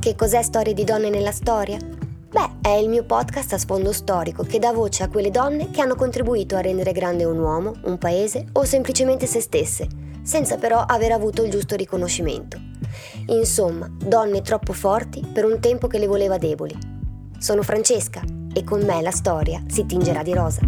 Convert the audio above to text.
Che cos'è Storie di donne nella storia? Beh, è il mio podcast a sfondo storico che dà voce a quelle donne che hanno contribuito a rendere grande un uomo, un paese o semplicemente se stesse, senza però aver avuto il giusto riconoscimento. Insomma, donne troppo forti per un tempo che le voleva deboli. Sono Francesca e con me la storia si tingerà di rosa.